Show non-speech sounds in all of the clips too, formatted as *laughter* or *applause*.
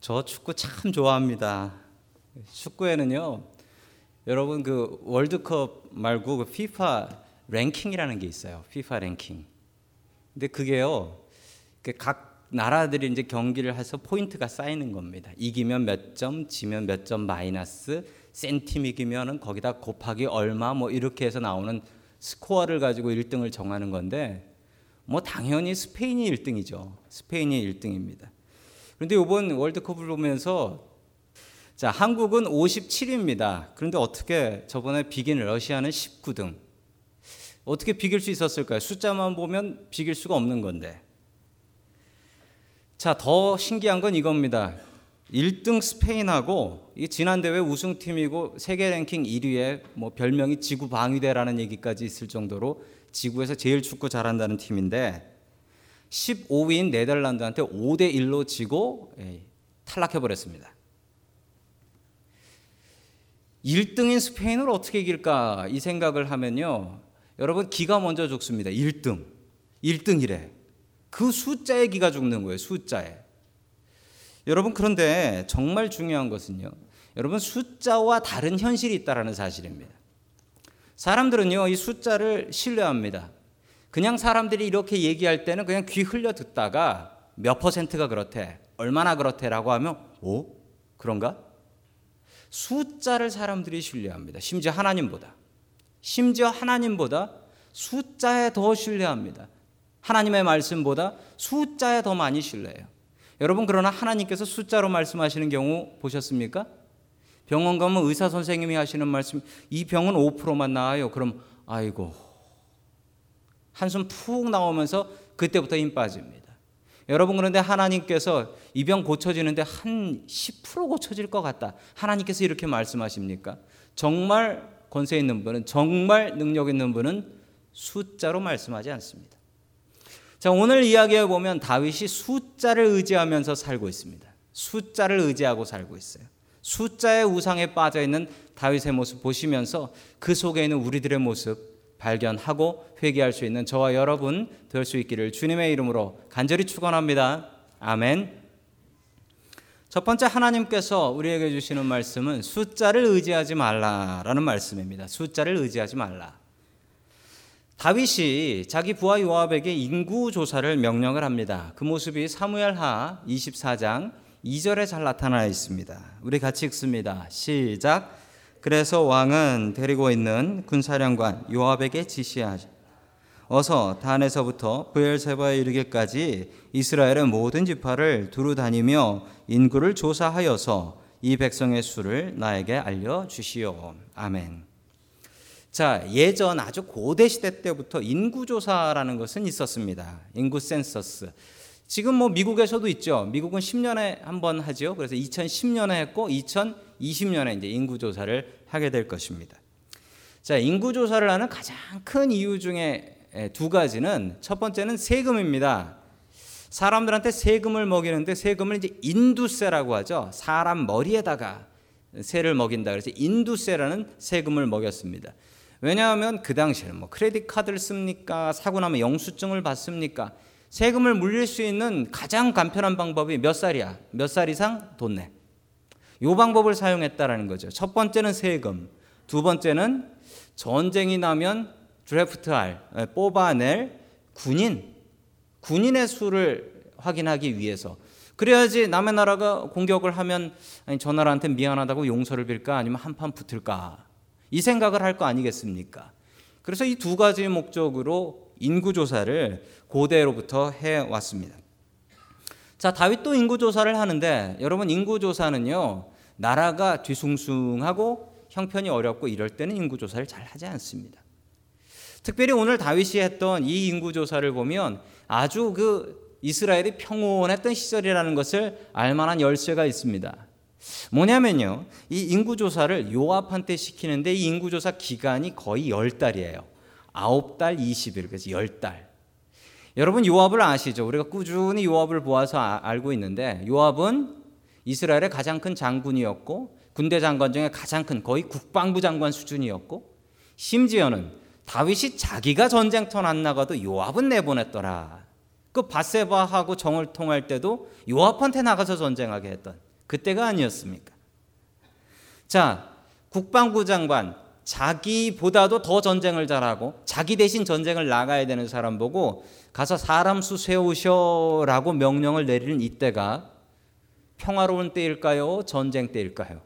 저 축구 참 좋아합니다. 축구에는요, 여러분 그 월드컵 말고 그 피파 랭킹이라는 게 있어요. 피파 랭킹. 근데 그게요, 그 각 나라들이 이제 경기를 해서 포인트가 쌓이는 겁니다. 이기면 몇 점, 지면 몇 점 마이너스, 센 팀 이기면은 거기다 곱하기 얼마 뭐 이렇게 해서 나오는 스코어를 가지고 1등을 정하는 건데 뭐 당연히 스페인이 1등이죠. 스페인이 1등입니다. 그런데 이번 월드컵을 보면서 자, 한국은 57위입니다. 그런데 어떻게 저번에 비긴 러시아는 19등. 어떻게 비길 수 있었을까요? 숫자만 보면 비길 수가 없는 건데. 자, 더 신기한 건 이겁니다. 1등 스페인하고 이 지난 대회 우승팀이고 세계 랭킹 1위에 뭐 별명이 지구 방위대라는 얘기까지 있을 정도로 지구에서 제일 축구 잘한다는 팀인데 15위인 네덜란드한테 5대 1로 지고 예, 탈락해 버렸습니다. 1등인 스페인을 어떻게 이길까 이 생각을 하면요. 여러분 기가 먼저 죽습니다. 1등. 1등이래. 그 숫자에 기가 죽는 거예요. 숫자에. 여러분 그런데 정말 중요한 것은요. 여러분 숫자와 다른 현실이 있다라는 사실입니다. 사람들은요, 이 숫자를 신뢰합니다. 그냥 사람들이 이렇게 얘기할 때는 그냥 귀 흘려 듣다가 몇 퍼센트가 그렇대, 얼마나 그렇대라고 하면, 오? 그런가? 숫자를 사람들이 신뢰합니다. 심지어 하나님보다. 심지어 하나님보다 숫자에 더 신뢰합니다. 하나님의 말씀보다 숫자에 더 많이 신뢰해요. 여러분, 그러나 하나님께서 숫자로 말씀하시는 경우 보셨습니까? 병원 가면 의사 선생님이 하시는 말씀, 이 병은 5%만 나아요. 그럼 아이고 한숨 푹 나오면서 그때부터 힘 빠집니다. 여러분 그런데 하나님께서 이 병 고쳐지는데 한 10% 고쳐질 것 같다. 하나님께서 이렇게 말씀하십니까? 정말 권세 있는 분은 정말 능력 있는 분은 숫자로 말씀하지 않습니다. 자, 오늘 이야기해 보면 다윗이 숫자를 의지하면서 살고 있습니다. 숫자를 의지하고 살고 있어요. 숫자의 우상에 빠져 있는 다윗의 모습 보시면서 그 속에 있는 우리들의 모습 발견하고 회개할 수 있는 저와 여러분 될 수 있기를 주님의 이름으로 간절히 축원합니다. 아멘. 첫 번째 하나님께서 우리에게 주시는 말씀은 숫자를 의지하지 말라라는 말씀입니다. 숫자를 의지하지 말라. 다윗이 자기 부하 요압에게 인구 조사를 명령을 합니다. 그 모습이 사무엘하 24장 2절에 잘 나타나 있습니다. 우리 같이 읽습니다. 시작. 그래서 왕은 데리고 있는 군사령관 요압에게 지시하자. 어서 단에서부터 부엘세바에 이르기까지 이스라엘의 모든 지파를 두루 다니며 인구를 조사하여서 이 백성의 수를 나에게 알려 주시오. 아멘. 자, 예전 아주 고대 시대 때부터 인구 조사라는 것은 있었습니다. 인구 센서스. 지금 뭐 미국에서도 있죠. 미국은 10년에 한 번 하죠. 그래서 2010년에 했고 2020년에 이제 인구 조사를 하게 될 것입니다. 자, 인구 조사를 하는 가장 큰 이유 중에 두 가지는 첫 번째는 세금입니다. 사람들한테 세금을 먹이는데 세금을 이제 인두세라고 하죠. 사람 머리에다가 세를 먹인다. 그래서 인두세라는 세금을 먹였습니다. 왜냐하면 그 당시에는 뭐 크레딧 카드를 씁니까? 사고 나면 영수증을 받습니까? 세금을 물릴 수 있는 가장 간편한 방법이 몇 살이야? 몇 살 이상 돈 내. 요 방법을 사용했다라는 거죠. 첫 번째는 세금, 두 번째는 전쟁이 나면 드래프트할 뽑아낼 군인, 군인의 수를 확인하기 위해서 그래야지 남의 나라가 공격을 하면 아니, 저 나라한테 미안하다고 용서를 빌까 아니면 한판 붙을까 이 생각을 할 거 아니겠습니까? 그래서 이 두 가지 목적으로 인구 조사를 고대로부터 해 왔습니다. 자, 다윗 도 인구 조사를 하는데 여러분 인구 조사는요. 나라가 뒤숭숭하고 형편이 어렵고 이럴 때는 인구 조사를 잘 하지 않습니다. 특별히 오늘 다윗이 했던 이 인구 조사를 보면 아주 그 이스라엘이 평온했던 시절이라는 것을 알 만한 열쇠가 있습니다. 뭐냐면요. 이 인구 조사를 요압한테 시키는데 이 인구 조사 기간이 거의 10달이에요. 9달 20일 그래서 10달. 여러분 요압을 아시죠? 우리가 꾸준히 요압을 보아서 아, 알고 있는데 요압은 이스라엘의 가장 큰 장군이었고 군대 장관 중에 가장 큰 거의 국방부 장관 수준이었고 심지어는 다윗이 자기가 전쟁터 안 나가도 요압은 내보냈더라. 그 바세바하고 정을 통할 때도 요압한테 나가서 전쟁하게 했던 그때가 아니었습니까? 자, 국방부 장관 자기보다도 더 전쟁을 잘하고 자기 대신 전쟁을 나가야 되는 사람 보고 가서 사람 수 세우셔라고 명령을 내리는 이때가 평화로운 때일까요? 전쟁 때일까요?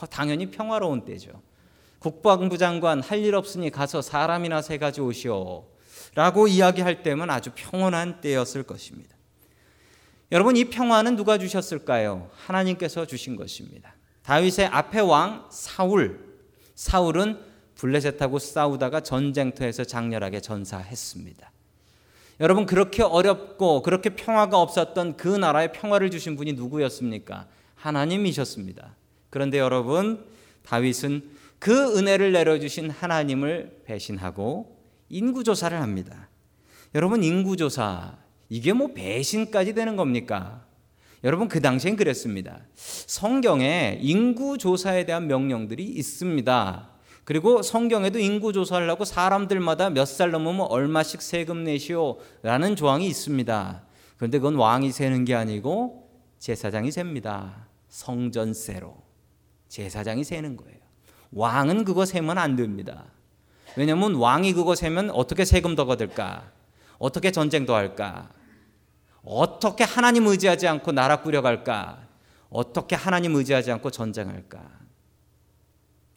어, 당연히 평화로운 때죠. 국방부 장관 할 일 없으니 가서 사람이나 세 가지 오시오. 라고 이야기할 때면 아주 평온한 때였을 것입니다. 여러분, 이 평화는 누가 주셨을까요? 하나님께서 주신 것입니다. 다윗의 앞에 왕 사울. 사울은 블레셋하고 싸우다가 전쟁터에서 장렬하게 전사했습니다. 여러분 그렇게 어렵고 그렇게 평화가 없었던 그 나라에 평화를 주신 분이 누구였습니까? 하나님이셨습니다. 그런데 여러분 다윗은 그 은혜를 내려주신 하나님을 배신하고 인구조사를 합니다. 여러분 인구조사 이게 뭐 배신까지 되는 겁니까? 여러분 그 당시엔 그랬습니다. 성경에 인구 조사에 대한 명령들이 있습니다. 그리고 성경에도 인구 조사하려고 사람들마다 몇 살 넘으면 얼마씩 세금 내시오라는 조항이 있습니다. 그런데 그건 왕이 세는 게 아니고 제사장이 셉니다. 성전세로 제사장이 세는 거예요. 왕은 그거 세면 안 됩니다. 왜냐하면 왕이 그거 세면 어떻게 세금 더 거둘까? 어떻게 전쟁 더 할까? 어떻게 하나님 의지하지 않고 나라 꾸려갈까? 어떻게 하나님 의지하지 않고 전쟁할까?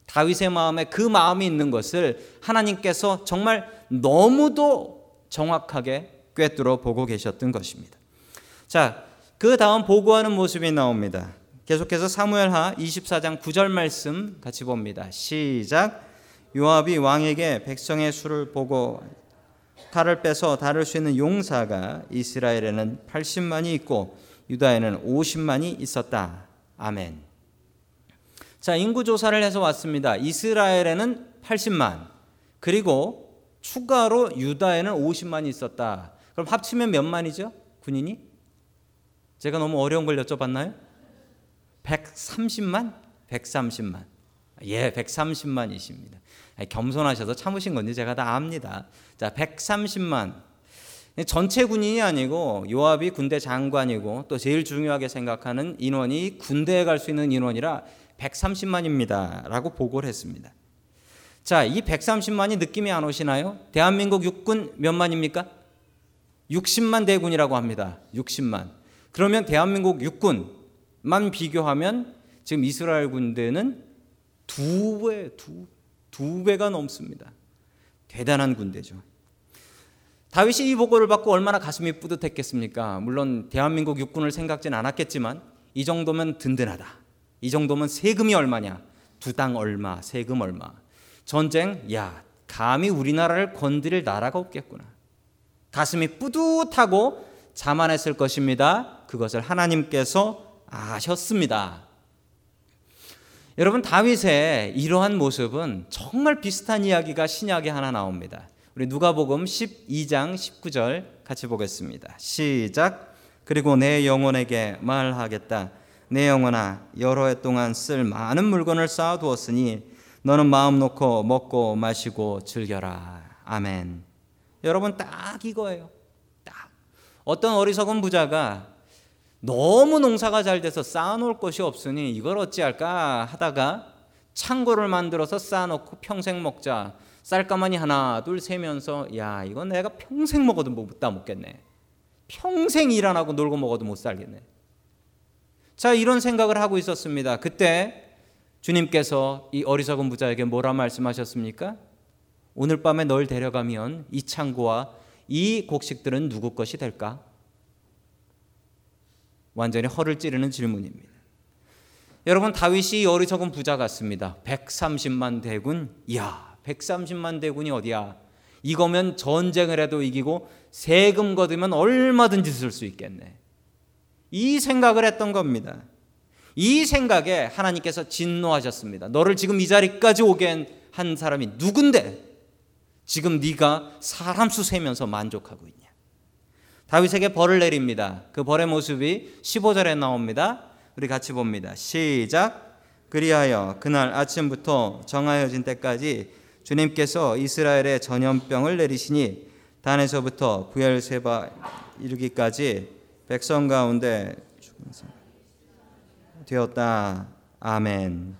다윗의 마음에 그 마음이 있는 것을 하나님께서 정말 너무도 정확하게 꿰뚫어 보고 계셨던 것입니다. 자, 그 다음 보고하는 모습이 나옵니다. 계속해서 사무엘하 24장 9절 말씀 같이 봅니다. 시작. 요압이 왕에게 백성의 수를 보고 칼을 빼서 다룰 수 있는 용사가 이스라엘에는 80만이 있고 유다에는 50만이 있었다. 아멘. 자, 인구 조사를 해서 왔습니다. 이스라엘에는 80만, 그리고 추가로 유다에는 50만이 있었다. 그럼 합치면 몇 만이죠? 군인이? 제가 너무 어려운 걸 여쭤봤나요? 130만? 130만. 예, 130만이십니다. 겸손하셔서 참으신 건지 제가 다 압니다. 자, 130만. 전체 군인이 아니고 요압이 군대 장관이고 또 제일 중요하게 생각하는 인원이 군대에 갈 수 있는 인원이라 130만입니다. 라고 보고를 했습니다. 자, 이 130만이 느낌이 안 오시나요? 대한민국 육군 몇 만입니까? 60만 대군이라고 합니다. 60만. 그러면 대한민국 육군만 비교하면 지금 이스라엘 군대는 두 배, 두, 두 배가 넘습니다. 대단한 군대죠. 다윗이 이 보고를 받고 얼마나 가슴이 뿌듯했겠습니까? 물론 대한민국 육군을 생각진 않았겠지만 이 정도면 든든하다. 이 정도면 세금이 얼마냐? 두 당 얼마, 세금 얼마. 전쟁, 야, 감히 우리나라를 건드릴 나라가 없겠구나. 가슴이 뿌듯하고 자만했을 것입니다. 그것을 하나님께서 아셨습니다. 여러분 다윗의 이러한 모습은 정말 비슷한 이야기가 신약에 하나 나옵니다. 우리 누가복음 12장 19절 같이 보겠습니다. 시작. 그리고 내 영혼에게 말하겠다. 내 영혼아 여러 해 동안 쓸 많은 물건을 쌓아 두었으니 너는 마음 놓고 먹고 마시고 즐겨라. 아멘. 여러분 딱 이거예요. 딱 어떤 어리석은 부자가 너무 농사가 잘 돼서 쌓아놓을 것이 없으니 이걸 어찌할까 하다가 창고를 만들어서 쌓아놓고 평생 먹자. 쌀가마니 하나 둘 세면서 야 이건 내가 평생 먹어도 못 다 먹겠네. 평생 일 안 하고 놀고 먹어도 못 살겠네. 자, 이런 생각을 하고 있었습니다. 그때 주님께서 이 어리석은 부자에게 뭐라 말씀하셨습니까? 오늘 밤에 널 데려가면 이 창고와 이 곡식들은 누구 것이 될까? 완전히 허를 찌르는 질문입니다. 여러분 다윗이 어리석은 부자 같습니다. 130만 대군, 야, 130만 대군이 어디야? 이거면 전쟁을 해도 이기고 세금 거두면 얼마든지 쓸 수 있겠네. 이 생각을 했던 겁니다. 이 생각에 하나님께서 진노하셨습니다. 너를 지금 이 자리까지 오게 한 사람이 누군데 지금 네가 사람 수 세면서 만족하고 있냐? 다윗에게 벌을 내립니다. 그 벌의 모습이 15절에 나옵니다. 우리 같이 봅니다. 시작. 그리하여 그날 아침부터 정하여진 때까지 주님께서 이스라엘에 전염병을 내리시니 단에서부터 부엘세바 이르기까지 백성 가운데 되었다. 아멘.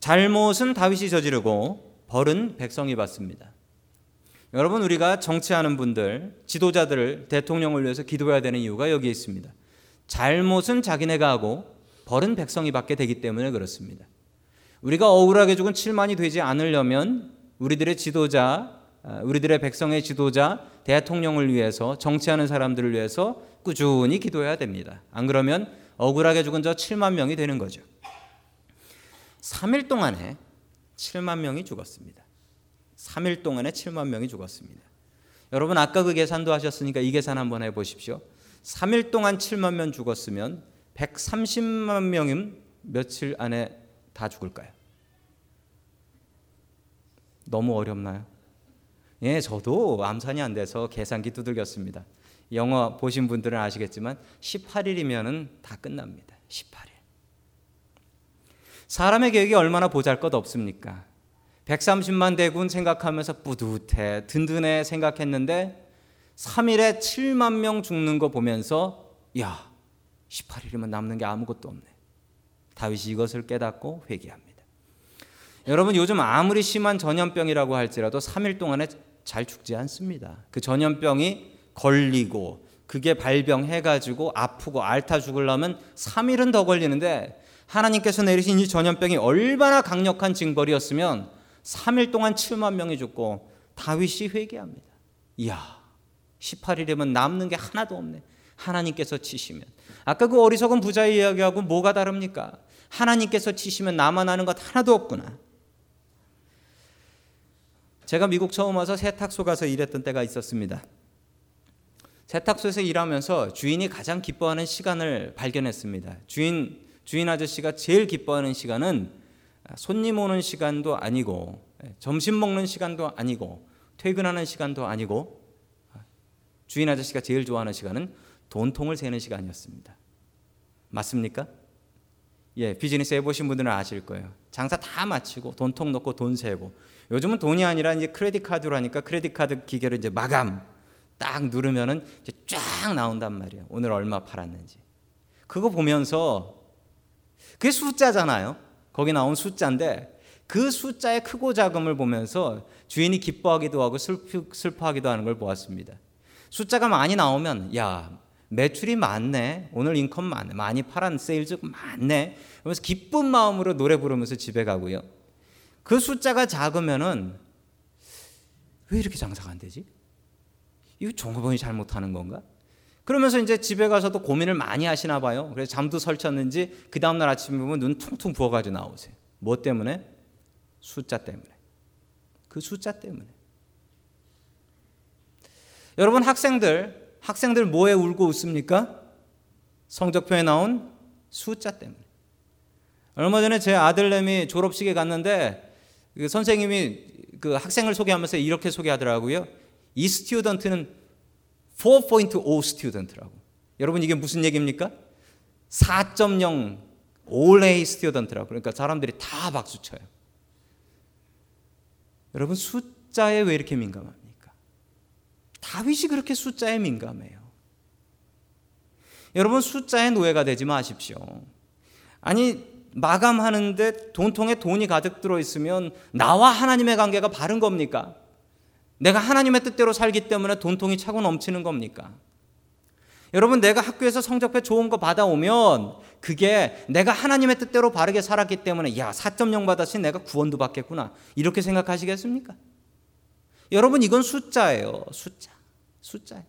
잘못은 다윗이 저지르고 벌은 백성이 받습니다. 여러분 우리가 정치하는 분들, 지도자들을 대통령을 위해서 기도해야 되는 이유가 여기에 있습니다. 잘못은 자기네가 하고 벌은 백성이 받게 되기 때문에 그렇습니다. 우리가 억울하게 죽은 7만이 되지 않으려면 우리들의 지도자, 아, 우리들의 백성의 지도자, 대통령을 위해서 정치하는 사람들을 위해서 꾸준히 기도해야 됩니다. 안 그러면 억울하게 죽은 저 7만 명이 되는 거죠. 3일 동안에 7만 명이 죽었습니다. 3일 동안에 7만 명이 죽었습니다. 여러분 아까 그 계산도 하셨으니까 이 계산 한번 해 보십시오. 3일 동안 7만 명 죽었으면 130만 명은 며칠 안에 다 죽을까요? 너무 어렵나요? 예, 저도 암산이 안 돼서 계산기 두들겼습니다. 영어 보신 분들은 아시겠지만 18일이면은 다 끝납니다. 18일. 사람의 계획이 얼마나 보잘 것 없습니까? 130만 대군 생각하면서 뿌듯해, 든든해 생각했는데 3일에 7만 명 죽는 거 보면서 야, 18일이면 남는 게 아무것도 없네. 다윗이 이것을 깨닫고 회개합니다. 여러분 요즘 아무리 심한 전염병이라고 할지라도 3일 동안에 잘 죽지 않습니다. 그 전염병이 걸리고 그게 발병해 가지고 아프고 앓다 죽으려면 3일은 더 걸리는데 하나님께서 내리신 이 전염병이 얼마나 강력한 징벌이었으면 3일 동안 7만 명이 죽고 다윗이 회개합니다. 이야, 18일이면 남는 게 하나도 없네. 하나님께서 치시면. 아까 그 어리석은 부자의 이야기하고 뭐가 다릅니까? 하나님께서 치시면 나만 하는 것 하나도 없구나. 제가 미국 처음 와서 세탁소 가서 일했던 때가 있었습니다. 세탁소에서 일하면서 주인이 가장 기뻐하는 시간을 발견했습니다. 주인 주인 아저씨가 제일 기뻐하는 시간은 손님 오는 시간도 아니고 점심 먹는 시간도 아니고 퇴근하는 시간도 아니고 주인 아저씨가 제일 좋아하는 시간은 돈통을 세는 시간이었습니다. 맞습니까? 예, 비즈니스 해보신 분들은 아실 거예요. 장사 다 마치고 돈통 넣고 돈 세고 요즘은 돈이 아니라 이제 credit card라니까 credit card 기계로 이제 마감 딱 누르면은 이제 쫙 나온단 말이에요. 오늘 얼마 팔았는지. 그거 보면서 그게 숫자잖아요. 거기 나온 숫자인데 그 숫자의 크고 작음을 보면서 주인이 기뻐하기도 하고 슬프, 슬퍼하기도 하는 걸 보았습니다. 숫자가 많이 나오면 야 매출이 많네 오늘 income 많네 많이 팔은 세일즈 많네 그러면서 기쁜 마음으로 노래 부르면서 집에 가고요. 그 숫자가 작으면은 왜 이렇게 장사가 안 되지? 이거 종업원이 잘못하는 건가? 그러면서 이제 집에 가서도 고민을 많이 하시나 봐요. 그래서 잠도 설쳤는지 그 다음날 아침에 보면 눈 퉁퉁 부어가지고 나오세요. 뭐 때문에? 숫자 때문에. 그 숫자 때문에. 여러분 학생들, 학생들 뭐에 울고 웃습니까? 성적표에 나온 숫자 때문에. 얼마 전에 제 아들내미 졸업식에 갔는데 그 선생님이 그 학생을 소개하면서 이렇게 소개하더라고요. 이 student는 4.0 student라고. 여러분 이게 무슨 얘기입니까? 4.0 all A student라고. 그러니까 사람들이 다 박수 쳐요. 여러분 숫자에 왜 이렇게 민감합니까? 다윗이 그렇게 숫자에 민감해요. 여러분 숫자의 노예가 되지 마십시오. 아니 마감하는데 돈통에 돈이 가득 들어 있으면 나와 하나님의 관계가 바른 겁니까? 내가 하나님의 뜻대로 살기 때문에 돈통이 차고 넘치는 겁니까? 여러분, 내가 학교에서 성적표 좋은 거 받아오면 그게 내가 하나님의 뜻대로 바르게 살았기 때문에 야, 4.0 받았으니 내가 구원도 받겠구나. 이렇게 생각하시겠습니까? 여러분, 이건 숫자예요. 숫자. 숫자.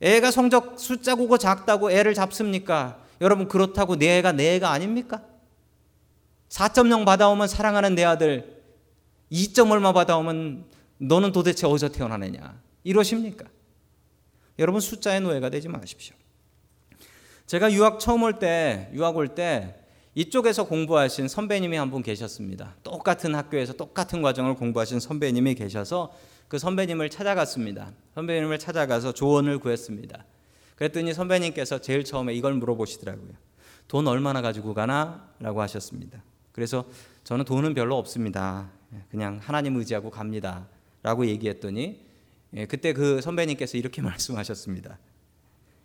애가 성적 숫자 고고 작다고 애를 잡습니까? 여러분, 그렇다고 내 애가 내 애가 아닙니까? 4.0 받아오면 사랑하는 내 아들, 2점 얼마 받아오면 너는 도대체 어디서 태어나느냐? 이러십니까? 여러분 숫자의 노예가 되지 마십시오. 제가 유학 처음 올 때, 유학 올 때 이쪽에서 공부하신 선배님이 한 분 계셨습니다. 똑같은 학교에서 똑같은 과정을 공부하신 선배님이 계셔서 그 선배님을 찾아갔습니다. 선배님을 찾아가서 조언을 구했습니다. 그랬더니 선배님께서 제일 처음에 이걸 물어보시더라고요. 돈 얼마나 가지고 가나? 라고 하셨습니다. 그래서 저는 돈은 별로 없습니다. 그냥 하나님 의지하고 갑니다. 라고 얘기했더니 예, 그때 그 선배님께서 이렇게 *laughs* 말씀하셨습니다.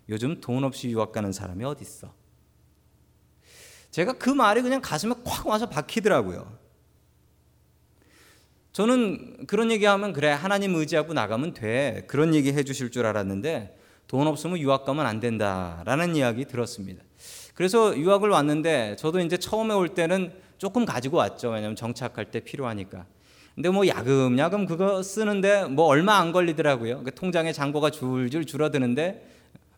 요즘 돈 없이 유학 가는 사람이 어디 있어? 제가 그 말이 그냥 가슴에 콱 와서 박히더라고요. 저는 그런 얘기하면 그래 하나님 의지하고 나가면 돼 그런 얘기 해주실 줄 알았는데 돈 없으면 유학 가면 안 된다라는 이야기 들었습니다. 그래서 유학을 왔는데 저도 이제 처음에 올 때는 조금 가지고 왔죠. 왜냐하면 정착할 때 필요하니까. 근데 뭐 야금야금 그거 쓰는데 뭐 얼마 안 걸리더라고요. 그 통장에 잔고가 줄줄 줄어드는데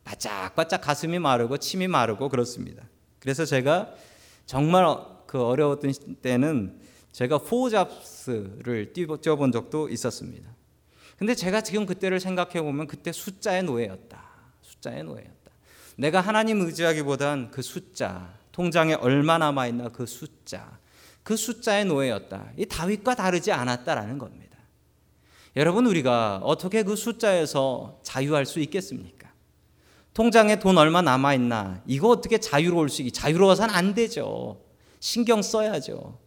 바짝바짝 가슴이 마르고 침이 마르고 그렇습니다. 그래서 제가 정말 그 어려웠던 때는 제가 포잡스를 뛰어본 적도 있었습니다. 근데 제가 지금 그때를 생각해 보면 그때 숫자의 노예였다. 숫자의 노예였다. 내가 하나님 의지하기보단 그 숫자, 통장에 얼마 남아 있나 그 숫자, 그 숫자의 노예였다. 이 다윗과 다르지 않았다라는 겁니다. 여러분 우리가 어떻게 그 숫자에서 자유할 수 있겠습니까? 통장에 돈 얼마 남아 있나? 이거 어떻게 자유로울 수 있? 자유로워서는 안 되죠. 신경 써야죠.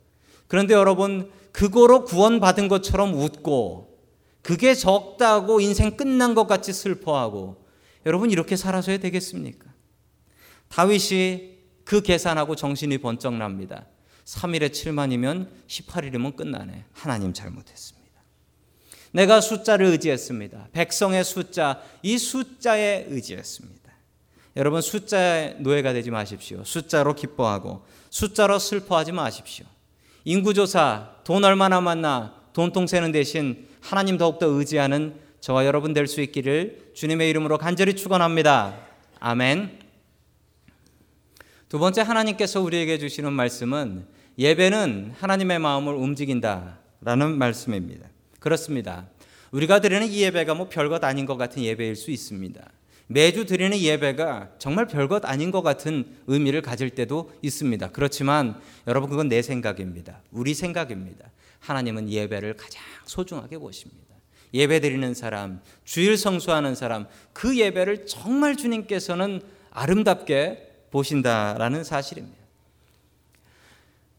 그런데 여러분 그거로 구원받은 것처럼 웃고 그게 적다고 인생 끝난 것 같이 슬퍼하고 여러분 이렇게 살아서야 되겠습니까? 다윗이 그 계산하고 정신이 번쩍 납니다. 3일에 7만이면 18일이면 끝나네. 하나님 잘못했습니다. 내가 숫자를 의지했습니다. 백성의 숫자, 이 숫자에 의지했습니다. 여러분 숫자의 노예가 되지 마십시오. 숫자로 기뻐하고 숫자로 슬퍼하지 마십시오. 인구조사, 돈 얼마 남았나, 돈통 세는 대신 하나님 더욱더 의지하는 저와 여러분 될 수 있기를 주님의 이름으로 간절히 축원합니다. 아멘. 두 번째 하나님께서 우리에게 주시는 말씀은 예배는 하나님의 마음을 움직인다라는 말씀입니다. 그렇습니다. 우리가 드리는 이 예배가 뭐 별것 아닌 것 같은 예배일 수 있습니다. 매주 드리는 예배가 정말 별것 아닌 것 같은 의미를 가질 때도 있습니다. 그렇지만 여러분 그건 내 생각입니다. 우리 생각입니다. 하나님은 예배를 가장 소중하게 보십니다. 예배 드리는 사람, 주일 성수하는 사람, 그 예배를 정말 주님께서는 아름답게 보신다라는 사실입니다.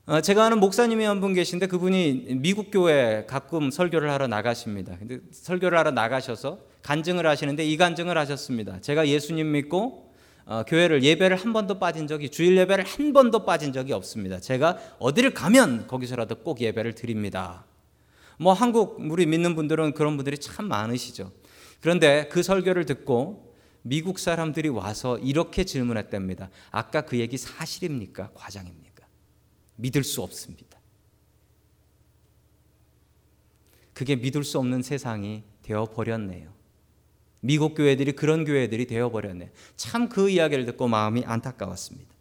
어, 제가 아는 목사님이 한 분 계신데 그분이 미국 교회 가끔 설교를 하러 나가십니다. 근데 설교를 하러 나가셔서 간증을 하시는데 이 간증을 하셨습니다. 제가 예수님 믿고 어, 교회를 예배를 한 번도 빠진 적이 주일 예배를 한 번도 빠진 적이 없습니다. 제가 어디를 가면 거기서라도 꼭 예배를 드립니다. 뭐 한국 우리 믿는 분들은 그런 분들이 참 많으시죠. 그런데 그 설교를 듣고 미국 사람들이 와서 이렇게 질문했답니다. 아까 그 얘기 사실입니까? 과장입니까? 믿을 수 없습니다. 그게 믿을 수 없는 세상이 되어 버렸네요. 미국 교회들이 그런 교회들이 되어 버렸네. 참 그 이야기를 듣고 마음이 안타까웠습니다.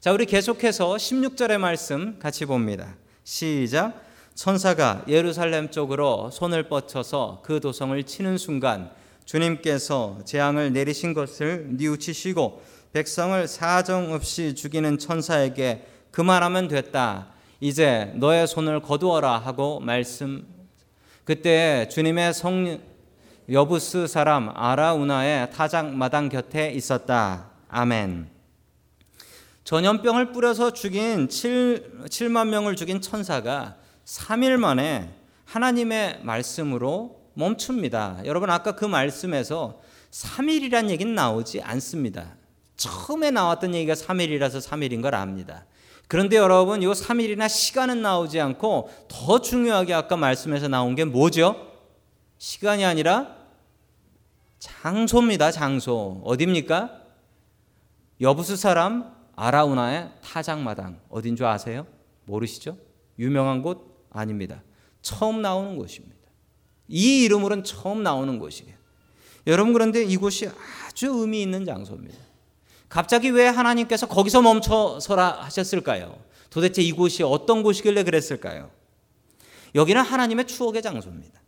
자, 우리 계속해서 16절의 말씀 같이 봅니다. 시작. 천사가 예루살렘 쪽으로 손을 뻗쳐서 그 도성을 치는 순간 주님께서 재앙을 내리신 것을 뉘우치시고 백성을 사정없이 죽이는 천사에게 그만하면 됐다. 이제 너의 손을 거두어라 하고 말씀. 그때 주님의 성 여부스 사람 아라우나의 타작 마당 곁에 있었다. 아멘. 전염병을 뿌려서 죽인 7, 7만 명을 죽인 천사가 3일 만에 하나님의 말씀으로 멈춥니다. 여러분 아까 그 말씀에서 3일이란 얘기는 나오지 않습니다. 처음에 나왔던 얘기가 3일이라서 3일인 걸 압니다. 그런데 여러분 이 3일이나 시간은 나오지 않고 더 중요하게 아까 말씀에서 나온 게 뭐죠? 시간이 아니라 장소입니다. 장소. 어딥니까? 여부수 사람 아라우나의 타작마당. 어딘 줄 아세요? 모르시죠? 유명한 곳 아닙니다. 처음 나오는 곳입니다. 이 이름으로는 처음 나오는 곳이에요. 여러분 그런데 이곳이 아주 의미 있는 장소입니다. 갑자기 왜 하나님께서 거기서 멈춰서라 하셨을까요? 도대체 이곳이 어떤 곳이길래 그랬을까요? 여기는 하나님의 추억의 장소입니다.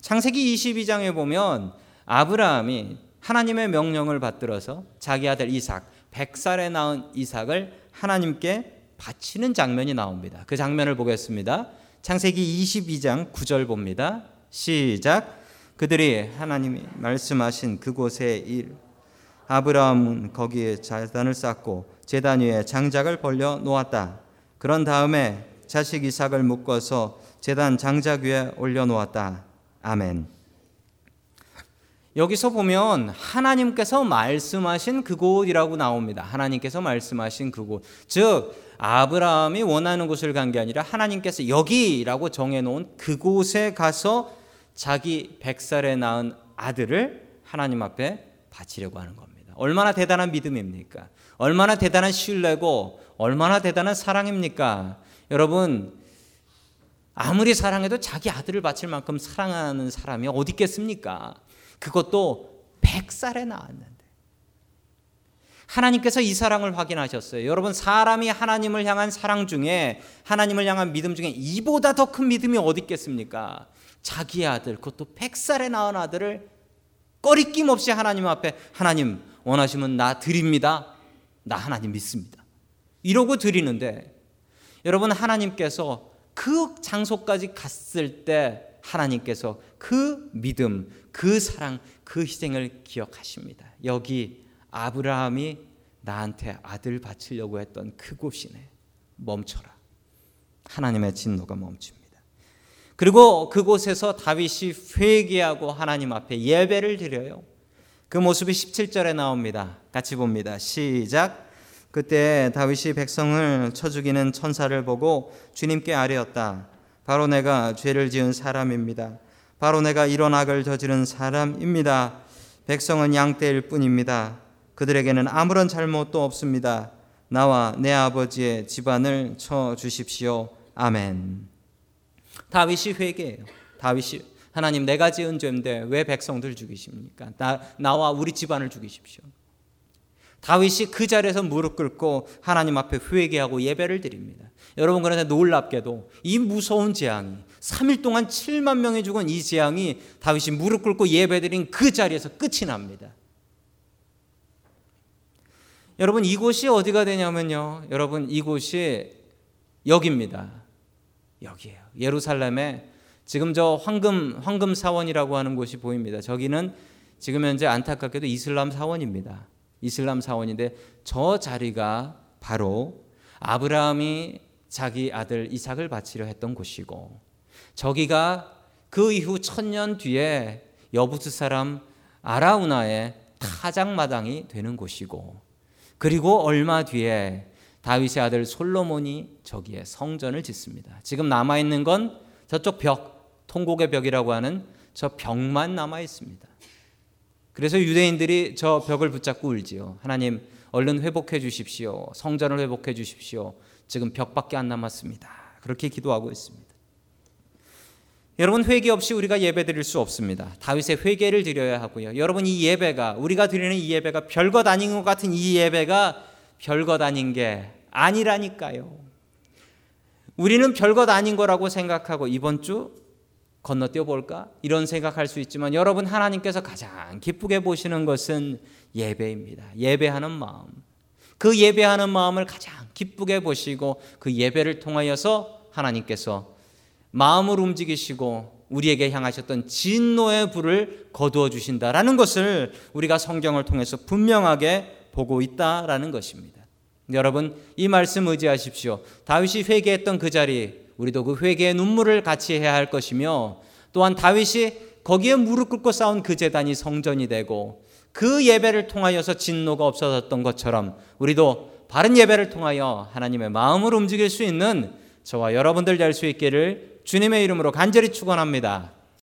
창세기 22장에 보면 아브라함이 하나님의 명령을 받들어서 자기 아들 이삭, 100살에 낳은 이삭을 하나님께 바치는 장면이 나옵니다. 그 장면을 보겠습니다. 창세기 22장 9절 봅니다. 시작. 그들이 하나님이 말씀하신 그곳에 일 아브라함은 거기에 재단을 쌓고 재단 위에 장작을 벌려 놓았다. 그런 다음에 자식 이삭을 묶어서 재단 장작 위에 올려 놓았다. 아멘. 여기서 보면 하나님께서 말씀하신 그곳이라고 나옵니다. 하나님께서 말씀하신 그곳. 즉 아브라함이 원하는 곳을 간 게 아니라 하나님께서 여기라고 정해 놓은 그곳에 가서 자기 백살에 낳은 아들을 하나님 앞에 바치려고 하는 겁니다. 얼마나 대단한 믿음입니까? 얼마나 대단한 신뢰고 얼마나 대단한 사랑입니까? 여러분 아무리 사랑해도 자기 아들을 바칠 만큼 사랑하는 사람이 어디 있겠습니까? 그것도 100살에 낳았는데. 하나님께서 이 사랑을 확인하셨어요. 여러분, 사람이 하나님을 향한 사랑 중에, 하나님을 향한 믿음 중에 이보다 더 큰 믿음이 어디 있겠습니까? 자기 아들, 그것도 100살에 낳은 아들을 꺼리낌 없이 하나님 앞에, 하나님, 원하시면 나 드립니다. 나 하나님 믿습니다. 이러고 드리는데, 여러분, 하나님께서 그 장소까지 갔을 때, 하나님께서 그 믿음, 그 사랑, 그 희생을 기억하십니다. 여기 아브라함이 나한테 아들 바치려고 했던 그곳이네. 멈춰라. 하나님의 진노가 멈춥니다. 그리고 그곳에서 다윗이 회개하고 하나님 앞에 예배를 드려요. 그 모습이 17절에 나옵니다. 같이 봅니다. 시작. 그때 다윗이 백성을 쳐 죽이는 천사를 보고 주님께 아뢰었다. 바로 내가 죄를 지은 사람입니다. 바로 내가 이런 악을 저지른 사람입니다. 백성은 양떼일 뿐입니다. 그들에게는 아무런 잘못도 없습니다. 나와 내 아버지의 집안을 쳐 주십시오. 아멘. 다윗이 회개해요. 다윗이 하나님 내가 지은 죄인데 왜 백성들 죽이십니까? 나, 나와 우리 집안을 죽이십시오. 다윗이 그 자리에서 무릎 꿇고 하나님 앞에 회개하고 예배를 드립니다. 여러분 그런데 놀랍게도 이 무서운 재앙이 3일 동안 7만 명이 죽은 이 재앙이 다윗이 무릎 꿇고 예배드린 그 자리에서 끝이 납니다. 여러분 이곳이 어디가 되냐면요. 여러분 이곳이 여기입니다. 여기에요. 예루살렘에 지금 저 황금 황금 사원이라고 하는 곳이 보입니다. 저기는 지금 현재 안타깝게도 이슬람 사원입니다. 이슬람 사원인데 저 자리가 바로 아브라함이 자기 아들 이삭을 바치려 했던 곳이고 저기가 그 이후 천년 뒤에 여부스 사람 아라우나의 타작마당이 되는 곳이고 그리고 얼마 뒤에 다윗의 아들 솔로몬이 저기에 성전을 짓습니다. 지금 남아 있는 건 저쪽 벽, 통곡의 벽이라고 하는 저 벽만 남아 있습니다. 그래서 유대인들이 저 벽을 붙잡고 울지요. 하나님, 얼른 회복해 주십시오. 성전을 회복해 주십시오. 지금 벽밖에 안 남았습니다. 그렇게 기도하고 있습니다. 여러분 회개 없이 우리가 예배 드릴 수 없습니다. 다윗의 회개를 드려야 하고요. 여러분 이 예배가 우리가 드리는 이 예배가 별것 아닌 것 같은 이 예배가 별것 아닌 게 아니라니까요. 우리는 별것 아닌 거라고 생각하고 이번 주 건너뛰어 볼까? 이런 생각할 수 있지만 여러분 하나님께서 가장 기쁘게 보시는 것은 예배입니다. 예배하는 마음. 그 예배하는 마음을 가장 기쁘게 보시고 그 예배를 통하여서 하나님께서 마음을 움직이시고 우리에게 향하셨던 진노의 불을 거두어 주신다라는 것을 우리가 성경을 통해서 분명하게 보고 있다라는 것입니다. 여러분 이 말씀 의지하십시오. 다윗이 회개했던 그 자리 우리도 그 회개의 눈물을 같이 해야 할 것이며 또한 다윗이 거기에 무릎 꿇고 싸운 그 재단이 성전이 되고 그 예배를 통하여서 진노가 없어졌던 것처럼 우리도 바른 예배를 통하여 하나님의 마음을 움직일 수 있는 저와 여러분들 될 수 있기를 주님의 이름으로 간절히 축원합니다.